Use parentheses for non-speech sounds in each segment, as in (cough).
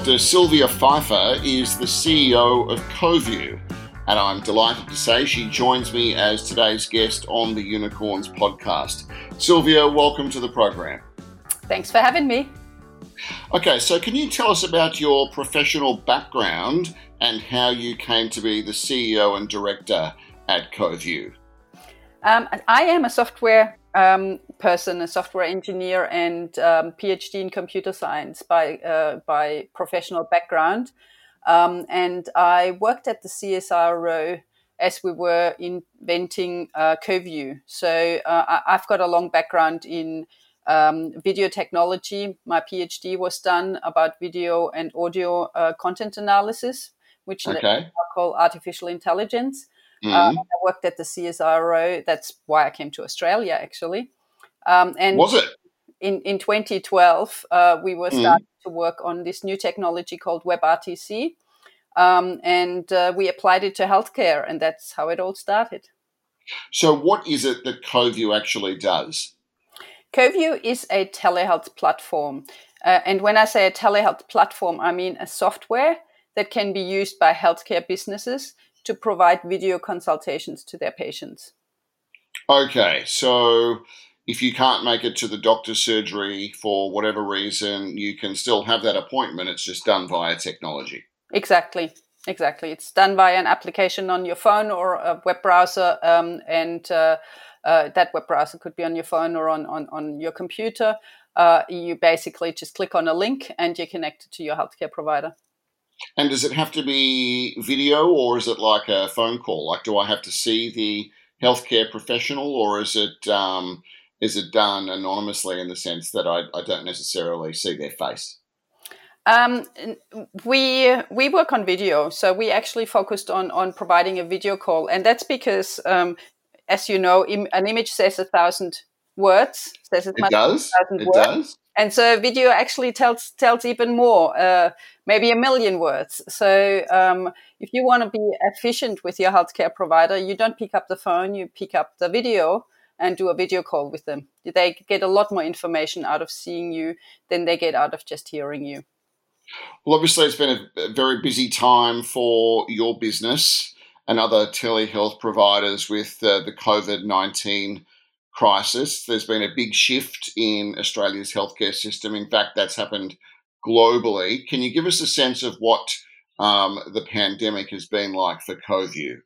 Dr. Silvia Pfeiffer is the CEO of Coviu, and I'm delighted to say she joins me as today's guest on the Unicorns podcast. Silvia, welcome to the program. Thanks for having me. Okay, so can you tell us about your professional background and how you came to be the CEO and director at Coviu? Um, I am a software um, person, a software engineer, and um, PhD in computer science by uh, by professional background. Um, and I worked at the CSIRO as we were inventing uh, Coviu. So uh, I've got a long background in um, video technology. My PhD was done about video and audio uh, content analysis, which okay. I call artificial intelligence. Mm-hmm. Um, I worked at the CSIRO. That's why I came to Australia, actually. Um, and was it in in 2012? Uh, we were mm-hmm. starting to work on this new technology called WebRTC, um, and uh, we applied it to healthcare, and that's how it all started. So, what is it that Coviu actually does? Coviu is a telehealth platform, uh, and when I say a telehealth platform, I mean a software that can be used by healthcare businesses to provide video consultations to their patients. Okay, so if you can't make it to the doctor's surgery for whatever reason, you can still have that appointment. It's just done via technology. Exactly. Exactly. It's done via an application on your phone or a web browser, um, and uh, uh, that web browser could be on your phone or on, on, on your computer. Uh, you basically just click on a link and you're connected to your healthcare provider. And does it have to be video or is it like a phone call? Like, do I have to see the healthcare professional or is it um, is it done anonymously in the sense that I, I don't necessarily see their face? Um, we we work on video, so we actually focused on on providing a video call, and that's because, um, as you know, Im- an image says a thousand words. Says it does. It words. does. And so video actually tells tells even more, uh, maybe a million words. So um, if you want to be efficient with your healthcare provider, you don't pick up the phone, you pick up the video and do a video call with them. They get a lot more information out of seeing you than they get out of just hearing you. Well, obviously, it's been a very busy time for your business and other telehealth providers with uh, the COVID 19 crisis. There's been a big shift in Australia's healthcare system. In fact, that's happened globally. Can you give us a sense of what um, the pandemic has been like for Coviu?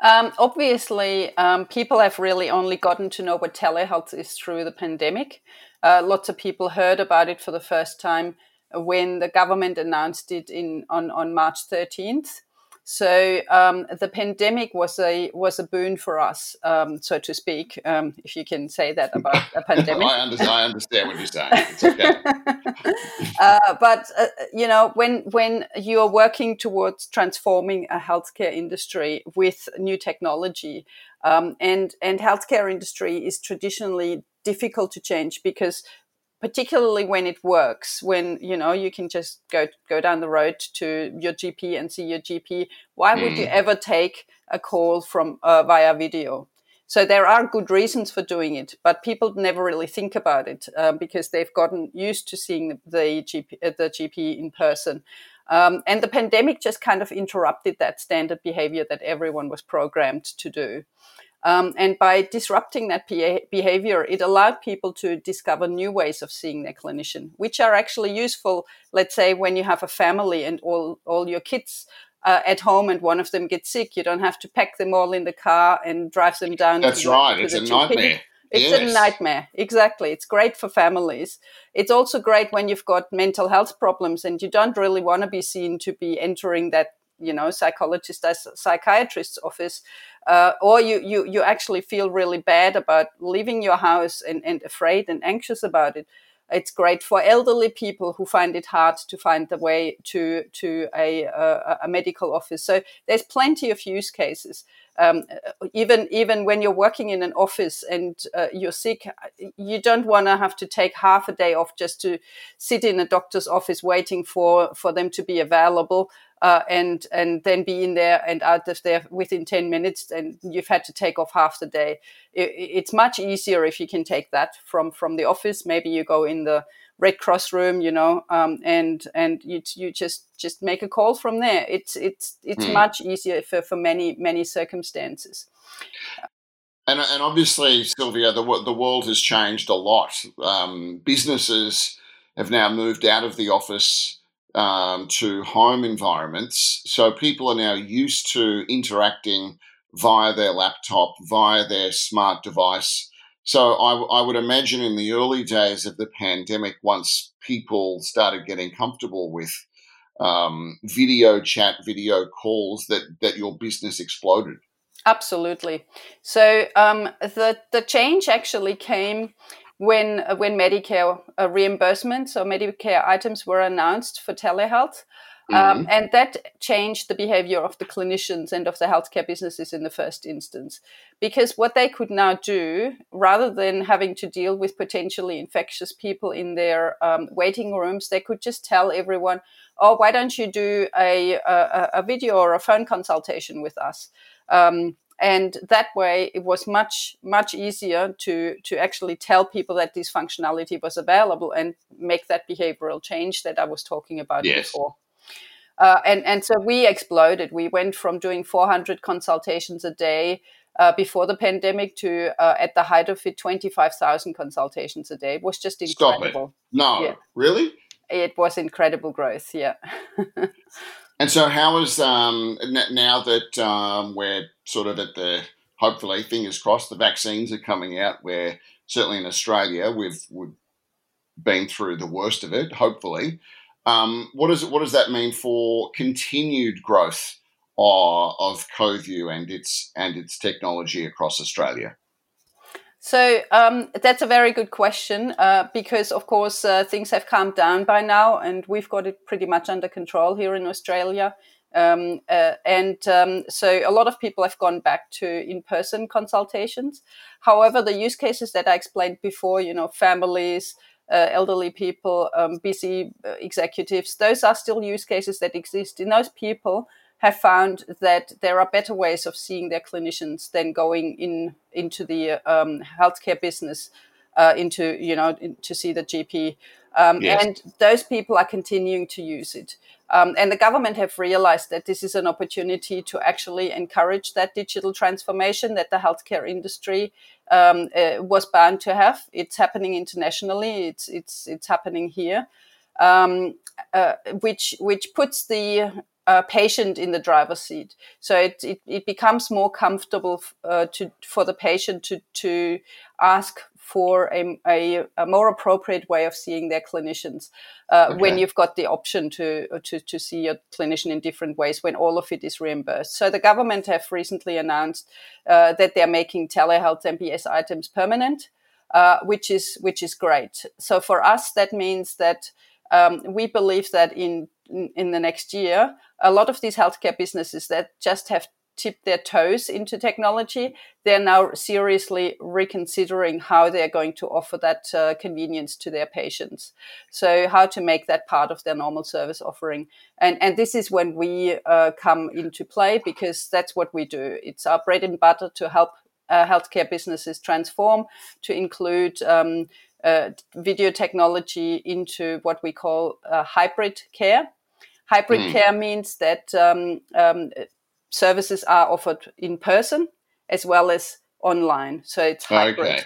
Um, obviously, um, people have really only gotten to know what telehealth is through the pandemic. Uh, lots of people heard about it for the first time when the government announced it in on, on March 13th. So um, the pandemic was a was a boon for us, um, so to speak, um, if you can say that about (laughs) a pandemic. I, understand, I understand what you're saying. It's okay. (laughs) uh, but uh, you know, when when you are working towards transforming a healthcare industry with new technology, um, and and healthcare industry is traditionally difficult to change because particularly when it works when you know you can just go go down the road to your gp and see your gp why mm. would you hmm. ever take a call from uh, via video so there are good reasons for doing it but people never really think about it um, because they've gotten used to seeing the, the gp uh, the gp in person um, and the pandemic just kind of interrupted that standard behavior that everyone was programmed to do um, and by disrupting that behavior, it allowed people to discover new ways of seeing their clinician, which are actually useful. Let's say when you have a family and all, all your kids uh, at home and one of them gets sick, you don't have to pack them all in the car and drive them down. That's to right. (laughs) it's a nightmare. It's yes. a nightmare. Exactly. It's great for families. It's also great when you've got mental health problems and you don't really want to be seen to be entering that you know psychologist psychiatrist's office uh, or you, you you actually feel really bad about leaving your house and, and afraid and anxious about it it's great for elderly people who find it hard to find the way to to a, a, a medical office. So there's plenty of use cases. Um, even even when you're working in an office and uh, you're sick, you don't want to have to take half a day off just to sit in a doctor's office waiting for for them to be available uh, and and then be in there and out of there within 10 minutes and you've had to take off half the day it, it's much easier if you can take that from from the office maybe you go in the Red Cross room, you know, um, and and you you just just make a call from there. It's it's it's mm. much easier for, for many many circumstances. And, and obviously, Silvia, the the world has changed a lot. Um, businesses have now moved out of the office um, to home environments, so people are now used to interacting via their laptop, via their smart device. So I, I would imagine in the early days of the pandemic, once people started getting comfortable with um, video chat, video calls, that that your business exploded. Absolutely. So um, the the change actually came when when Medicare uh, reimbursements or Medicare items were announced for telehealth. Um, mm-hmm. Um, and that changed the behavior of the clinicians and of the healthcare businesses in the first instance. Because what they could now do, rather than having to deal with potentially infectious people in their um, waiting rooms, they could just tell everyone, oh, why don't you do a, a, a video or a phone consultation with us? Um, and that way it was much much easier to to actually tell people that this functionality was available and make that behavioral change that i was talking about yes. before. Uh, and and so we exploded. We went from doing 400 consultations a day uh, before the pandemic to uh, at the height of it 25,000 consultations a day. It was just incredible Stop it. no. Yeah. really? It was incredible growth yeah (laughs) And so, how is um, now that um, we're sort of at the hopefully, fingers crossed, the vaccines are coming out. Where certainly in Australia, we've we've been through the worst of it. Hopefully, um, what does what does that mean for continued growth of, of Coviu and its and its technology across Australia? So um, that's a very good question uh, because, of course, uh, things have calmed down by now, and we've got it pretty much under control here in Australia. Um, uh, and um, so a lot of people have gone back to in-person consultations. However, the use cases that I explained before, you know, families, uh, elderly people, um, busy uh, executives, those are still use cases that exist. In those people, have found that there are better ways of seeing their clinicians than going in into the um, healthcare business uh, into you know in, to see the GP. Um, yes. And those people are continuing to use it. Um, and the government have realized that this is an opportunity to actually encourage that digital transformation that the healthcare industry um, uh, was bound to have. It's happening internationally. It's it's it's happening here, um, uh, which which puts the uh, patient in the driver's seat. So it, it, it becomes more comfortable uh, to, for the patient to, to ask for a, a, a, more appropriate way of seeing their clinicians uh, okay. when you've got the option to, to, to see your clinician in different ways when all of it is reimbursed. So the government have recently announced uh, that they're making telehealth MBS items permanent, uh, which is which is great. So for us, that means that um, we believe that in in the next year, a lot of these healthcare businesses that just have tipped their toes into technology, they're now seriously reconsidering how they're going to offer that uh, convenience to their patients. So, how to make that part of their normal service offering. And, and this is when we uh, come into play because that's what we do. It's our bread and butter to help uh, healthcare businesses transform to include um, uh, video technology into what we call uh, hybrid care. Hybrid mm. care means that um, um, services are offered in person as well as online. So it's hybrid. Okay.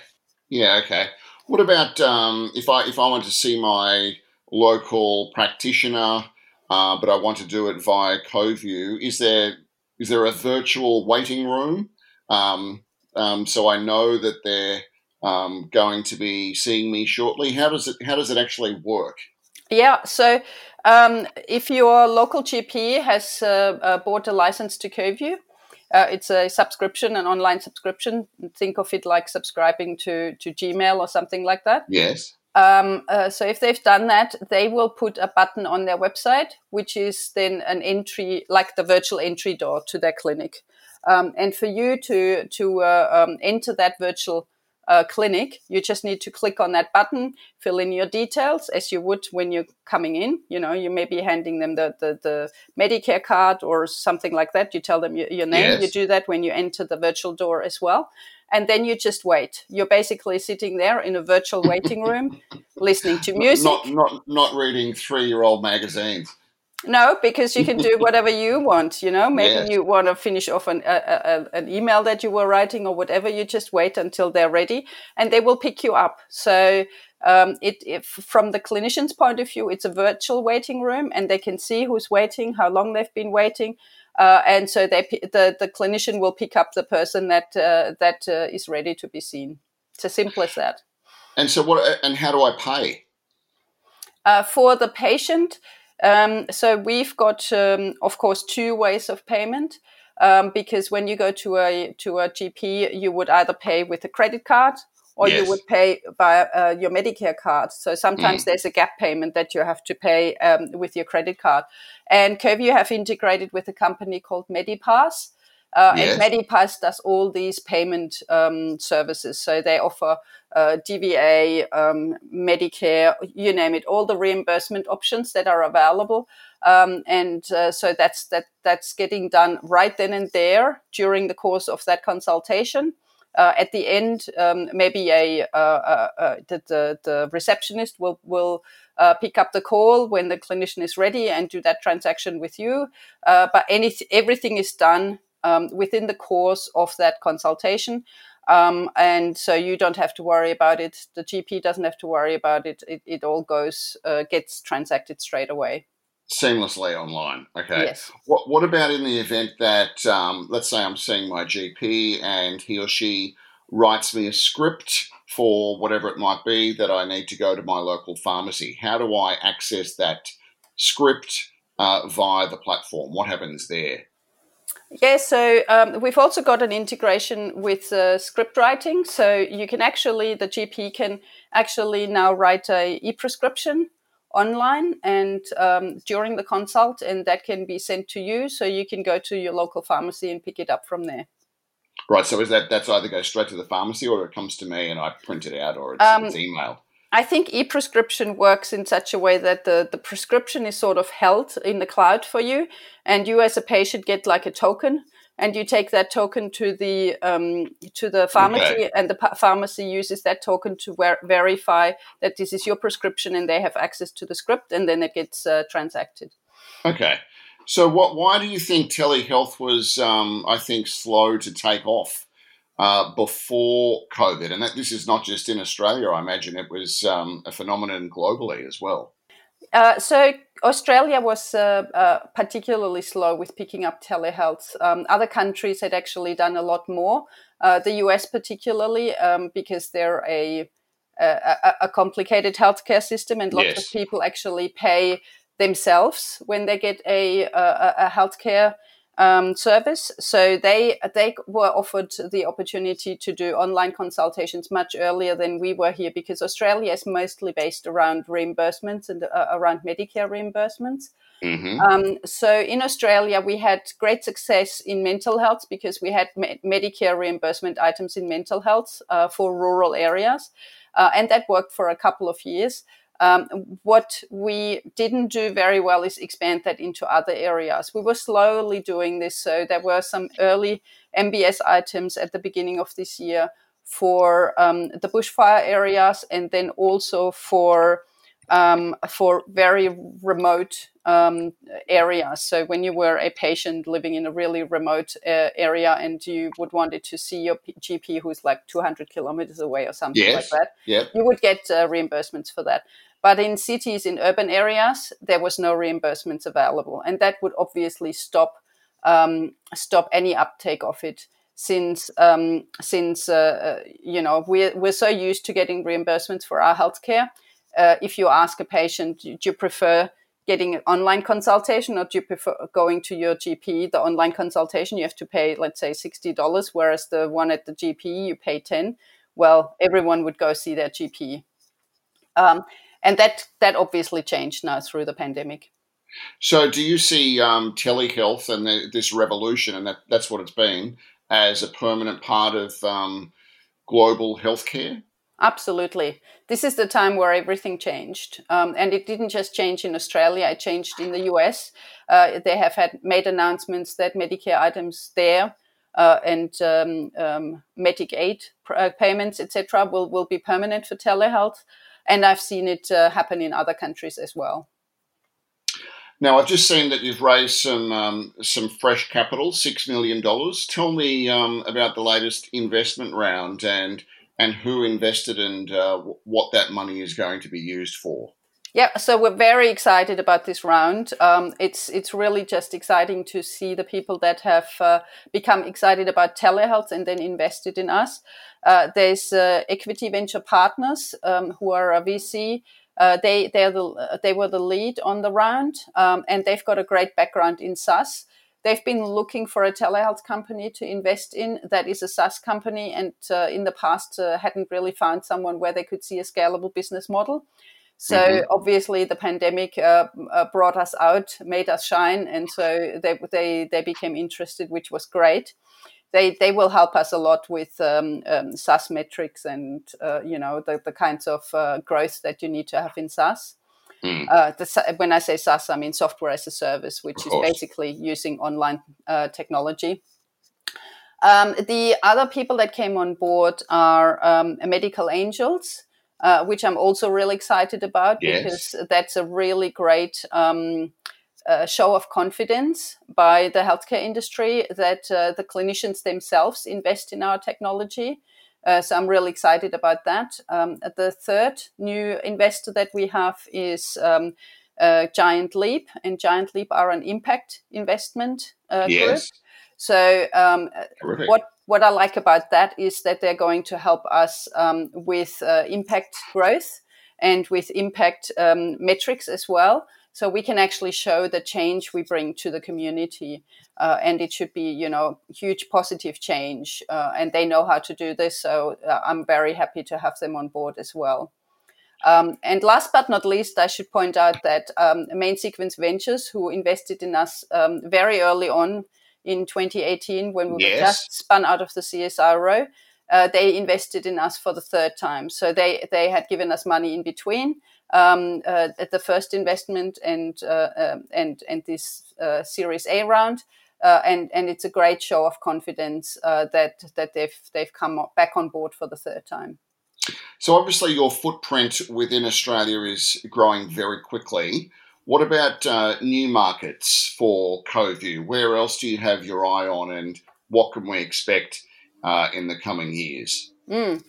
Yeah. Okay. What about um, if I if I want to see my local practitioner, uh, but I want to do it via Coviu? Is there is there a virtual waiting room? Um, um, so I know that they're um, going to be seeing me shortly. How does it how does it actually work? Yeah, so um, if your local GP has uh, uh, bought a license to Coviu, uh, it's a subscription, an online subscription. Think of it like subscribing to, to Gmail or something like that. Yes. Um, uh, so if they've done that, they will put a button on their website, which is then an entry, like the virtual entry door to their clinic. Um, and for you to to uh, um, enter that virtual uh, clinic, you just need to click on that button, fill in your details as you would when you're coming in. You know, you may be handing them the, the, the Medicare card or something like that. You tell them your, your name. Yes. You do that when you enter the virtual door as well. and then you just wait. You're basically sitting there in a virtual waiting room, listening to (laughs) music. Not not not reading three year old magazines. No, because you can do (laughs) whatever you want. You know, maybe yes. you want to finish off an, a, a, an email that you were writing or whatever. You just wait until they're ready, and they will pick you up. So, um, it if, from the clinician's point of view, it's a virtual waiting room, and they can see who's waiting, how long they've been waiting, uh, and so they the the clinician will pick up the person that uh, that uh, is ready to be seen. It's as simple as that. And so, what? And how do I pay? Uh, for the patient, um, so we've got, um, of course, two ways of payment. Um, because when you go to a to a GP, you would either pay with a credit card or yes. you would pay by uh, your Medicare card. So sometimes mm. there's a gap payment that you have to pay um, with your credit card. And Coviu have integrated with a company called Medipass. Uh, yes. And Medipass does all these payment um, services. So they offer uh, DVA, um, Medicare, you name it, all the reimbursement options that are available. Um, and uh, so that's that that's getting done right then and there during the course of that consultation. Uh, at the end, um, maybe a uh, uh, uh, the, the, the receptionist will will pick up the call when the clinician is ready and do that transaction with you. but any everything is done um, within the course of that consultation. Um, and so you don't have to worry about it. The GP doesn't have to worry about it. It, it all goes, uh, gets transacted straight away. Seamlessly online. Okay. Yes. What, what about in the event that, um, let's say I'm seeing my GP and he or she writes me a script for whatever it might be that I need to go to my local pharmacy? How do I access that script uh, via the platform? What happens there? Yeah, so um, we've also got an integration with uh, script writing. So you can actually, the GP can actually now write a e-prescription online and um, during the consult, and that can be sent to you. So you can go to your local pharmacy and pick it up from there. Right. So is that that's either go straight to the pharmacy or it comes to me and I print it out or it's, um, it's emailed? I think e-prescription works in such a way that the, the prescription is sort of held in the cloud for you, and you as a patient get like a token, and you take that token to the um, to the pharmacy, okay. and the p- pharmacy uses that token to ver- verify that this is your prescription, and they have access to the script, and then it gets uh, transacted. Okay, so what? Why do you think telehealth was, um, I think, slow to take off? Uh, before COVID. And that, this is not just in Australia, I imagine it was um, a phenomenon globally as well. Uh, so Australia was uh, uh, particularly slow with picking up telehealth. Um, other countries had actually done a lot more. Uh, the US, particularly, um, because they're a, a, a, complicated healthcare system, and lots yes. of people actually pay themselves when they get a, a, a healthcare um, service. So they they were offered the opportunity to do online consultations much earlier than we were here because Australia is mostly based around reimbursements and uh, around Medicare reimbursements. Mm-hmm. Um, so in Australia, we had great success in mental health because we had me- Medicare reimbursement items in mental health uh, for rural areas, uh, and that worked for a couple of years. Um, what we didn't do very well is expand that into other areas. We were slowly doing this. So there were some early MBS items at the beginning of this year for um, the bushfire areas and then also for um, for very remote um, areas. So when you were a patient living in a really remote uh, area and you would wanted to see your GP who's like 200 kilometers away or something yes. like that, yep. you would get uh, reimbursements for that. But in cities, in urban areas, there was no reimbursements available, and that would obviously stop um, stop any uptake of it. Since um, since uh, uh, you know we're we're so used to getting reimbursements for our healthcare. Uh, if you ask a patient, do you prefer getting an online consultation or do you prefer going to your GP? The online consultation you have to pay, let's say, sixty dollars, whereas the one at the GP you pay ten. Well, everyone would go see their GP. Um, and that that obviously changed now through the pandemic. So, do you see um, telehealth and the, this revolution, and that, that's what it's been, as a permanent part of um, global healthcare? Absolutely. This is the time where everything changed. Um, and it didn't just change in Australia, it changed in the US. Uh, they have had made announcements that Medicare items there uh, and um, um, Medicaid uh, payments, etc., will will be permanent for telehealth. And I've seen it uh, happen in other countries as well. Now, I've just seen that you've raised some um, some fresh capital, six million dollars. Tell me um, about the latest investment round and and who invested and uh, what that money is going to be used for. Yeah, so we're very excited about this round. Um, it's it's really just exciting to see the people that have uh, become excited about telehealth and then invested in us. Uh, there's uh, Equity Venture Partners um, who are a VC uh, they they the they were the lead on the round, um, and they've got a great background in SaaS. They've been looking for a telehealth company to invest in that is a SaaS company, and uh, in the past uh, hadn't really found someone where they could see a scalable business model. So mm-hmm. obviously, the pandemic uh, uh, brought us out, made us shine, and so they they they became interested, which was great they they will help us a lot with um, um, SaaS metrics and uh, you know the, the kinds of uh, growth that you need to have in SaaS. Mm. Uh, the, when I say SaaS, I mean software as a service, which is basically using online uh, technology. Um, the other people that came on board are um, medical angels, uh, which I'm also really excited about yes. because that's a really great um, a show of confidence by the healthcare industry that uh, the clinicians themselves invest in our technology. Uh, so I'm really excited about that. Um, the third new investor that we have is um, uh, Giant Leap, and Giant Leap are an impact investment uh, yes. group. So um, what what I like about that is that they're going to help us um, with uh, impact growth and with impact um, metrics as well. So we can actually show the change we bring to the community uh, and it should be you know huge positive change uh, and they know how to do this so uh, i'm very happy to have them on board as well. Um, and last but not least, I should point out that um, Main Sequence Ventures, who invested in us um, very early on in 2018 when we yes. were just spun out of the CSIRO, uh, they invested in us for the third time. So they, they had given us money in between um, uh, at the first investment and uh, um, and and this uh, Series A round. Uh, and and it's a great show of confidence uh, that that they've they've come back on board for the third time. So obviously, your footprint within Australia is growing very quickly. What about uh, new markets for Coviu? Where else do you have your eye on, and what can we expect in the coming years? Mm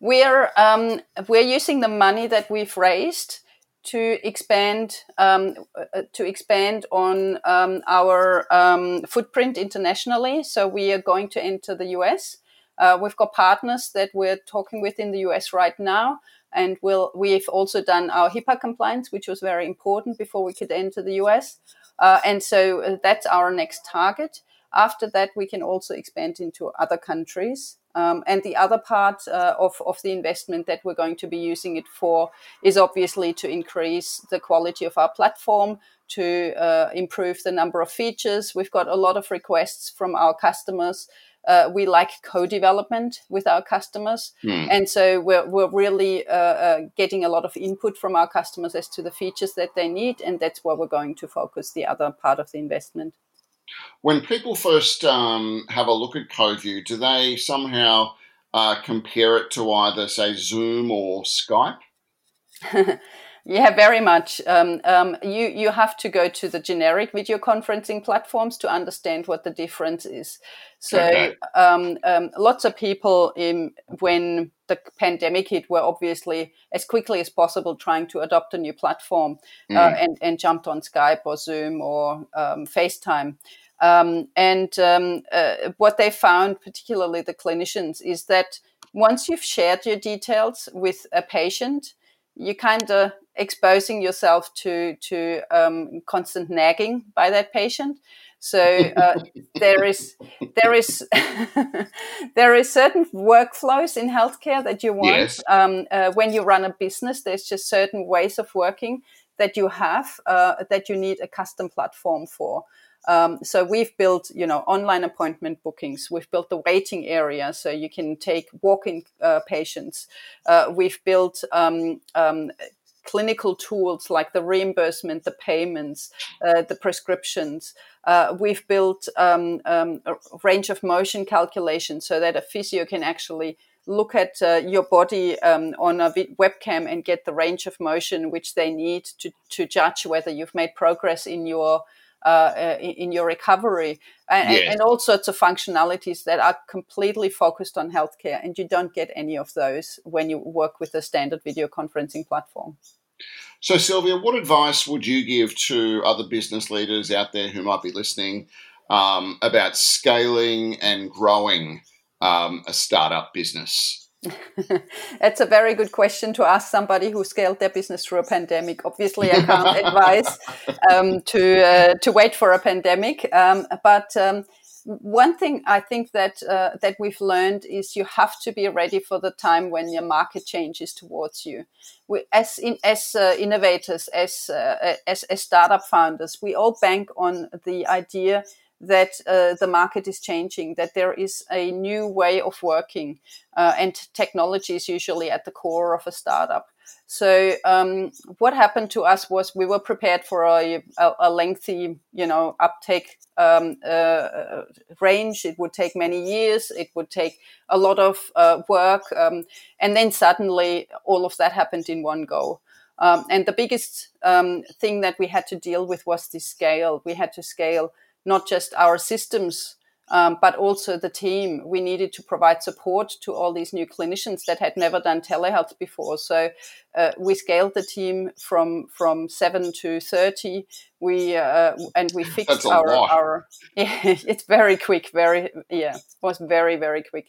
we're um, we're using the money that we've raised to expand um, uh, to expand on um, our um, footprint internationally. So we are going to enter the US. Uh, we've got partners that we're talking with in the US right now, and we'll, we've also done our HIPAA compliance, which was very important before we could enter the US. Uh, and so uh, that's our next target. After that, we can also expand into other countries. Um, and the other part uh, of, of the investment that we're going to be using it for is obviously to increase the quality of our platform, to uh, improve the number of features. We've got a lot of requests from our customers. Uh, we like co-development with our customers, mm. and so we're we're really uh, uh, getting a lot of input from our customers as to the features that they need, and that's where we're going to focus the other part of the investment. When people first um, have a look at Coviu, do they somehow uh, compare it to either, say, Zoom or Skype? (laughs) Yeah, very much. Um, um, you you have to go to the generic video conferencing platforms to understand what the difference is. So, okay. um, um lots of people, in, when the pandemic hit, were obviously as quickly as possible trying to adopt a new platform uh, mm. uh, and and jumped on Skype or Zoom or um, FaceTime. Um, and uh, what they found, particularly the clinicians, is that once you've shared your details with a patient, you kind of exposing yourself to to um, constant nagging by that patient. So uh, there is there is (laughs) there is certain workflows in healthcare that you want yes. um, uh, when you run a business. There's just certain ways of working that you have uh, that you need a custom platform for. Um, so we've built, you know, online appointment bookings. We've built the waiting area so you can take walk-in uh, patients. Uh, we've built um, um, clinical tools like the reimbursement, the payments, uh, the prescriptions. Uh, we've built um, um, a range of motion calculations so that a physio can actually look at uh, your body um, on a webcam and get the range of motion which they need to, to judge whether you've made progress in your uh, uh in your recovery and, yes. and, all sorts of functionalities that are completely focused on healthcare and you don't get any of those when you work with a standard video conferencing platform so silvia what advice would you give to other business leaders out there who might be listening um, about scaling and growing um, a startup business? (laughs) That's a very good question to ask somebody who scaled their business through a pandemic. Obviously, I can't (laughs) advise um, to uh, to wait for a pandemic, um, but um, one thing I think that uh, that we've learned is you have to be ready for the time when your market changes towards you. We, as in, as uh, innovators, as, uh, as as startup founders, we all bank on the idea that uh, the market is changing, that there is a new way of working, uh, and technology is usually at the core of a startup. So um, what happened to us was we were prepared for a, a, a lengthy, you know, uptake um, uh, range. It would take many years. It would take a lot of uh, work, um, and then suddenly all of that happened in one go. Um, and the biggest um, thing that we had to deal with was the scale. We had to scale not just our systems, um, but also the team. We needed to provide support to all these new clinicians that had never done telehealth before. So uh, we scaled the team from from seven to thirty. We uh, and we fixed our lot. our. (laughs) Yeah, it's very quick. Very yeah, it was very very quick.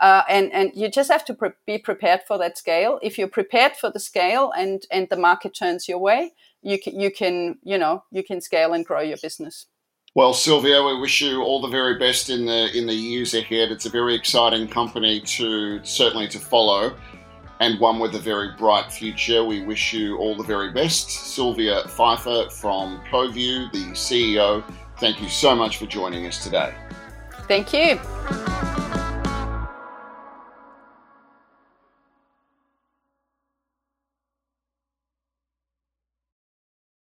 Uh, and and you just have to pre- be prepared for that scale. If you're prepared for the scale and and the market turns your way, you can, you can you know you can scale and grow your business. Well, Silvia, we wish you all the very best in the in the years ahead. It's a very exciting company to certainly to follow, and one with a very bright future. We wish you all the very best, Silvia Pfeiffer from Coviu, the CEO. Thank you so much for joining us today. Thank you.